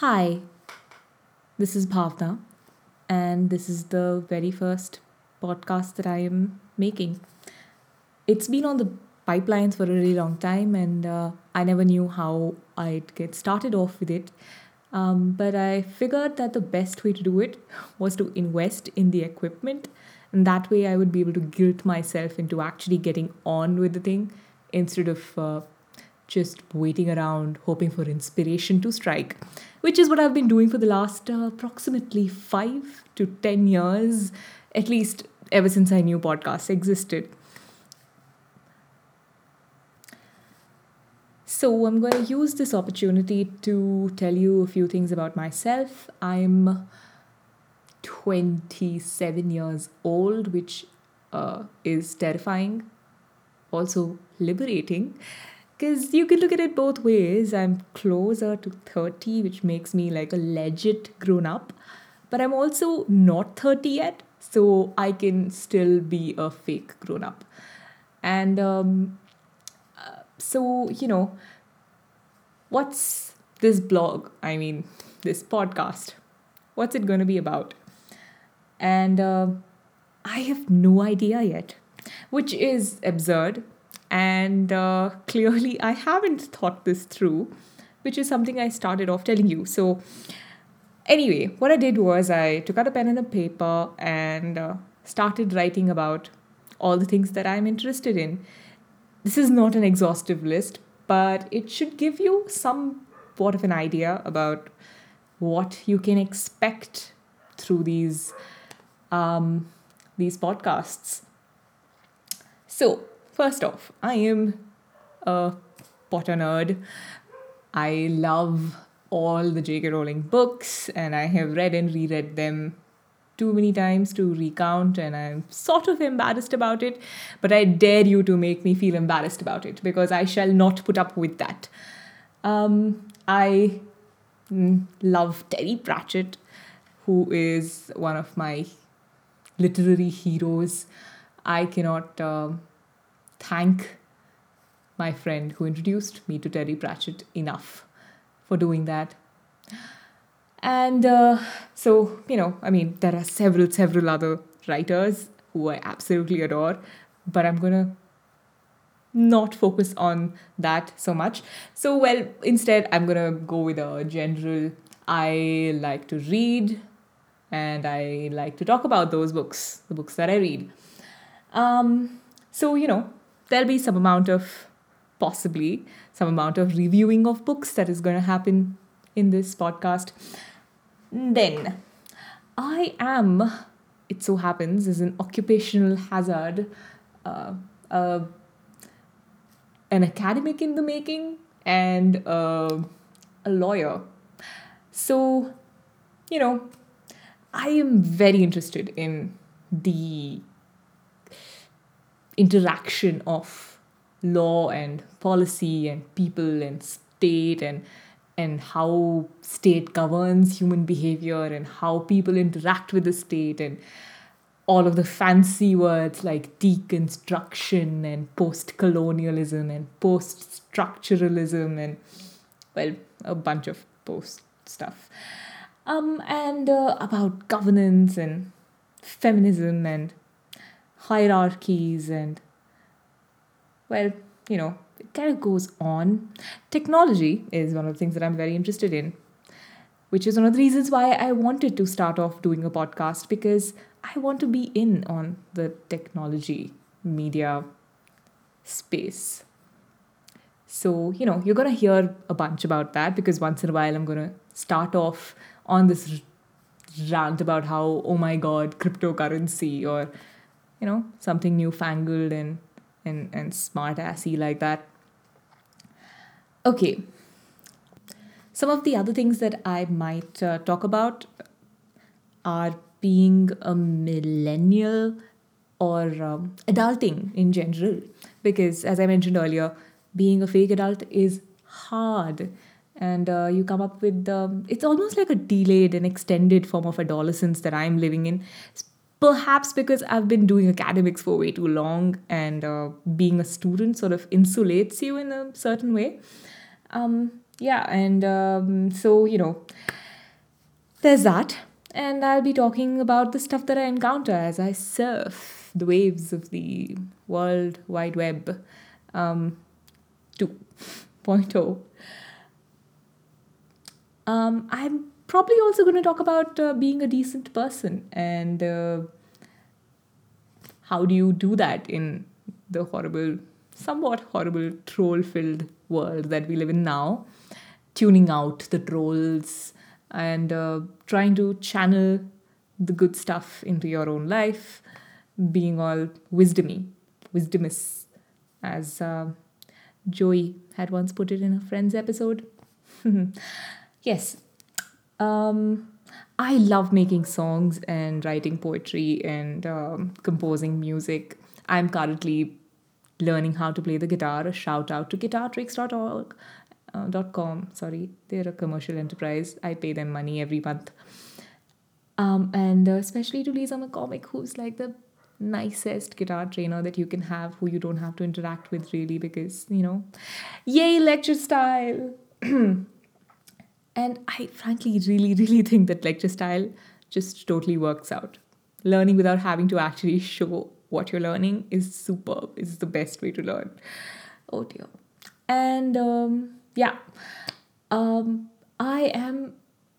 Hi, this is Bhavna, and this is the very first podcast that I am making. It's been on the pipelines for a really long time, and uh, I never knew how I'd get started off with it. Um, but I figured that the best way to do it was to invest in the equipment, and that way I would be able to guilt myself into actually getting on with the thing instead of uh, just waiting around hoping for inspiration to strike, which is what I've been doing for the last uh, approximately five to 10 years, at least ever since I knew podcasts existed. So, I'm going to use this opportunity to tell you a few things about myself. I'm 27 years old, which uh, is terrifying, also liberating because you can look at it both ways. I'm closer to 30, which makes me like a legit grown up, but I'm also not 30 yet, so I can still be a fake grown up. And um, uh, so, you know, what's this blog? I mean, this podcast. What's it going to be about? And uh, I have no idea yet, which is absurd and uh, clearly, I haven't thought this through, which is something I started off telling you. So, anyway, what I did was I took out a pen and a paper and uh, started writing about all the things that I'm interested in. This is not an exhaustive list, but it should give you some somewhat of an idea about what you can expect through these um, these podcasts. So, First off, I am a Potter nerd. I love all the J.K. Rowling books, and I have read and reread them too many times to recount, and I'm sort of embarrassed about it. But I dare you to make me feel embarrassed about it because I shall not put up with that. Um, I mm, love Terry Pratchett, who is one of my literary heroes. I cannot. Uh, thank my friend who introduced me to Terry Pratchett enough for doing that. And uh, so, you know, I mean, there are several, several other writers who I absolutely adore, but I'm going to not focus on that so much. So, well, instead, I'm going to go with a general I like to read and I like to talk about those books, the books that I read. Um, so, you know, there'll be some amount of possibly some amount of reviewing of books that is going to happen in this podcast. Then, I am, it so happens, is an occupational hazard, uh, uh, an academic in the making, and uh, a lawyer. So, you know, I am very interested in the interaction of law and policy and people and state and and how state governs human behavior and how people interact with the state and all of the fancy words like deconstruction and post-colonialism and post-structuralism and well a bunch of post stuff. Um, and uh, about governance and feminism and hierarchies and well you know it kind of goes on. Technology is one of the things that i'm very interested in which is one of the reasons why i wanted to start off doing a podcast because i want to be in on the technology media space. So you know you're going to hear a bunch about that because once in a while i'm going to start off on this rant about how oh my god cryptocurrency or you know something newfangled and and and smart assy like that. Okay. Some of the other things that i might uh, talk about are being a millennial or um, adulting in general. Because as i mentioned earlier being a fake adult is hard. And uh, you come up with um, it's almost like a delayed and extended form of adolescence that i'm living in perhaps because I've been doing academics for way too long and uh, being a student sort of insulates you in a certain way. Um, yeah, and um, so, you know, there's that. And I'll be talking about the stuff that I encounter as I surf the waves of the World Wide Web um, 2.0. Um, I'm probably also going to talk about uh, being a decent person and uh, how do you do that in the horrible, somewhat horrible, troll filled world that we live in now. Tuning out the trolls and uh, trying to channel the good stuff into your own life, being all wisdomy, wisdomous, as uh, Joey had once put it in a Friends episode. yes. Um, I love making songs and writing poetry and um, composing music. I'm currently learning how to play the guitar. A shout out to guitartricks.org. Uh, dot com sorry they're a commercial enterprise i pay them money every month um, and uh, especially to lisa mccormick who's like the nicest guitar trainer that you can have who you don't have to interact with really because you know yay lecture style and i frankly really really think that lecture style just totally works out. Learning without having to actually show what you're learning is superb is the best way to learn. Oh dear. And um, yeah. Um, i am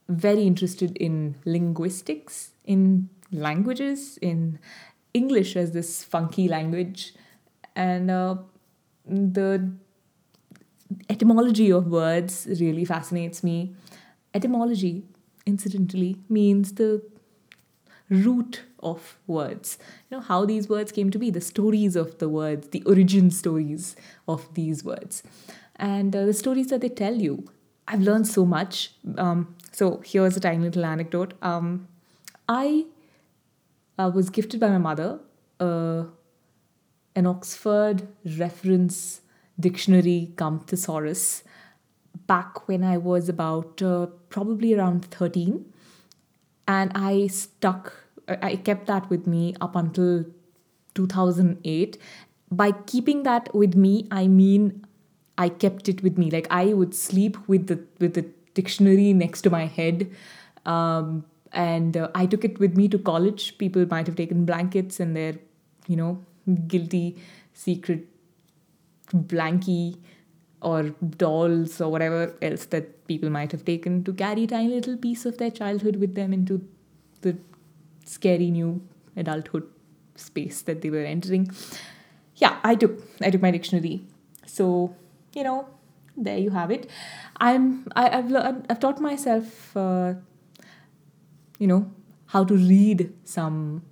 very interested in linguistics in languages in english as this funky language. And uh, the etymology of words really fascinates me. Etymology incidentally means the root of words. You know how these words came to be the stories of the words the origin stories of these words. And uh, the stories that they tell you. I've learned so much. Um, so here's a tiny little anecdote. Um, i uh, was gifted by my mother uh, an oxford reference dictionary cum thesaurus back when i was about uh, probably around 13 and i stuck i kept that with me up until 2008 by keeping that with me i mean i kept it with me. Like i would sleep with the with the dictionary next to my head um, and uh, i took it with me to college. People might have taken blankets and their you know guilty secret blankie or dolls or whatever else that people might have taken to carry a tiny little piece of their childhood with them into the scary new adulthood space that they were entering. Yeah, I took I took my dictionary. So you know, there you have it. I'm I, I've learned, I've taught myself, uh, you know, how to read some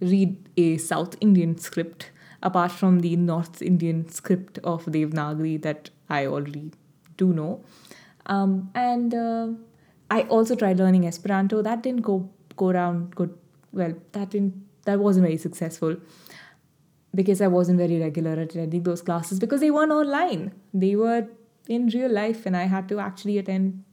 read a South Indian script apart from the North Indian script of Devanagari that I already do know. Um, and uh, I also tried learning Esperanto. That didn't go go around good. Well, that didn't that wasn't very successful because I wasn't very regular at attending those classes because they weren't online. They were in real life, and I had to actually attend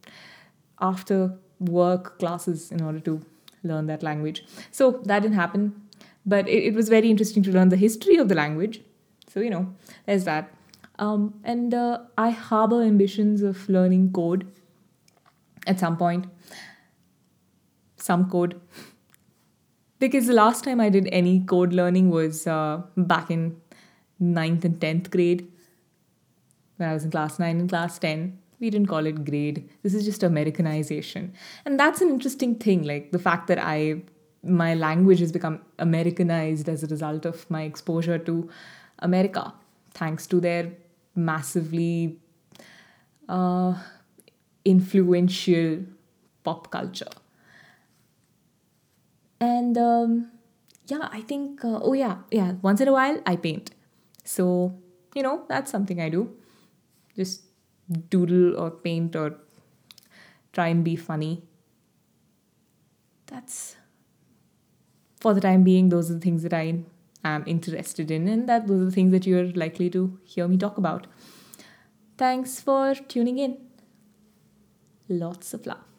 after work classes in order to learn that language. So that didn't happen. But it, it was very interesting to learn the history of the language. So, you know, there's that. Um, and uh, I harbor ambitions of learning code at some point. Some code. because the last time I did any code learning was uh, back in 9th and 10th grade. When I was in class 9 and class 10. We didn't call it grade. This is just Americanization. And that's an interesting thing. Like the fact that I my language has become Americanized as a result of my exposure to America, thanks to their massively uh, influential pop culture. And um, yeah, I think, uh, oh yeah, yeah, once in a while I paint. So, you know, that's something I do. Just doodle or paint or try and be funny. That's for the time being, those are the things that I am interested in, and that those are the things that you're likely to hear me talk about. Thanks for tuning in. Lots of love.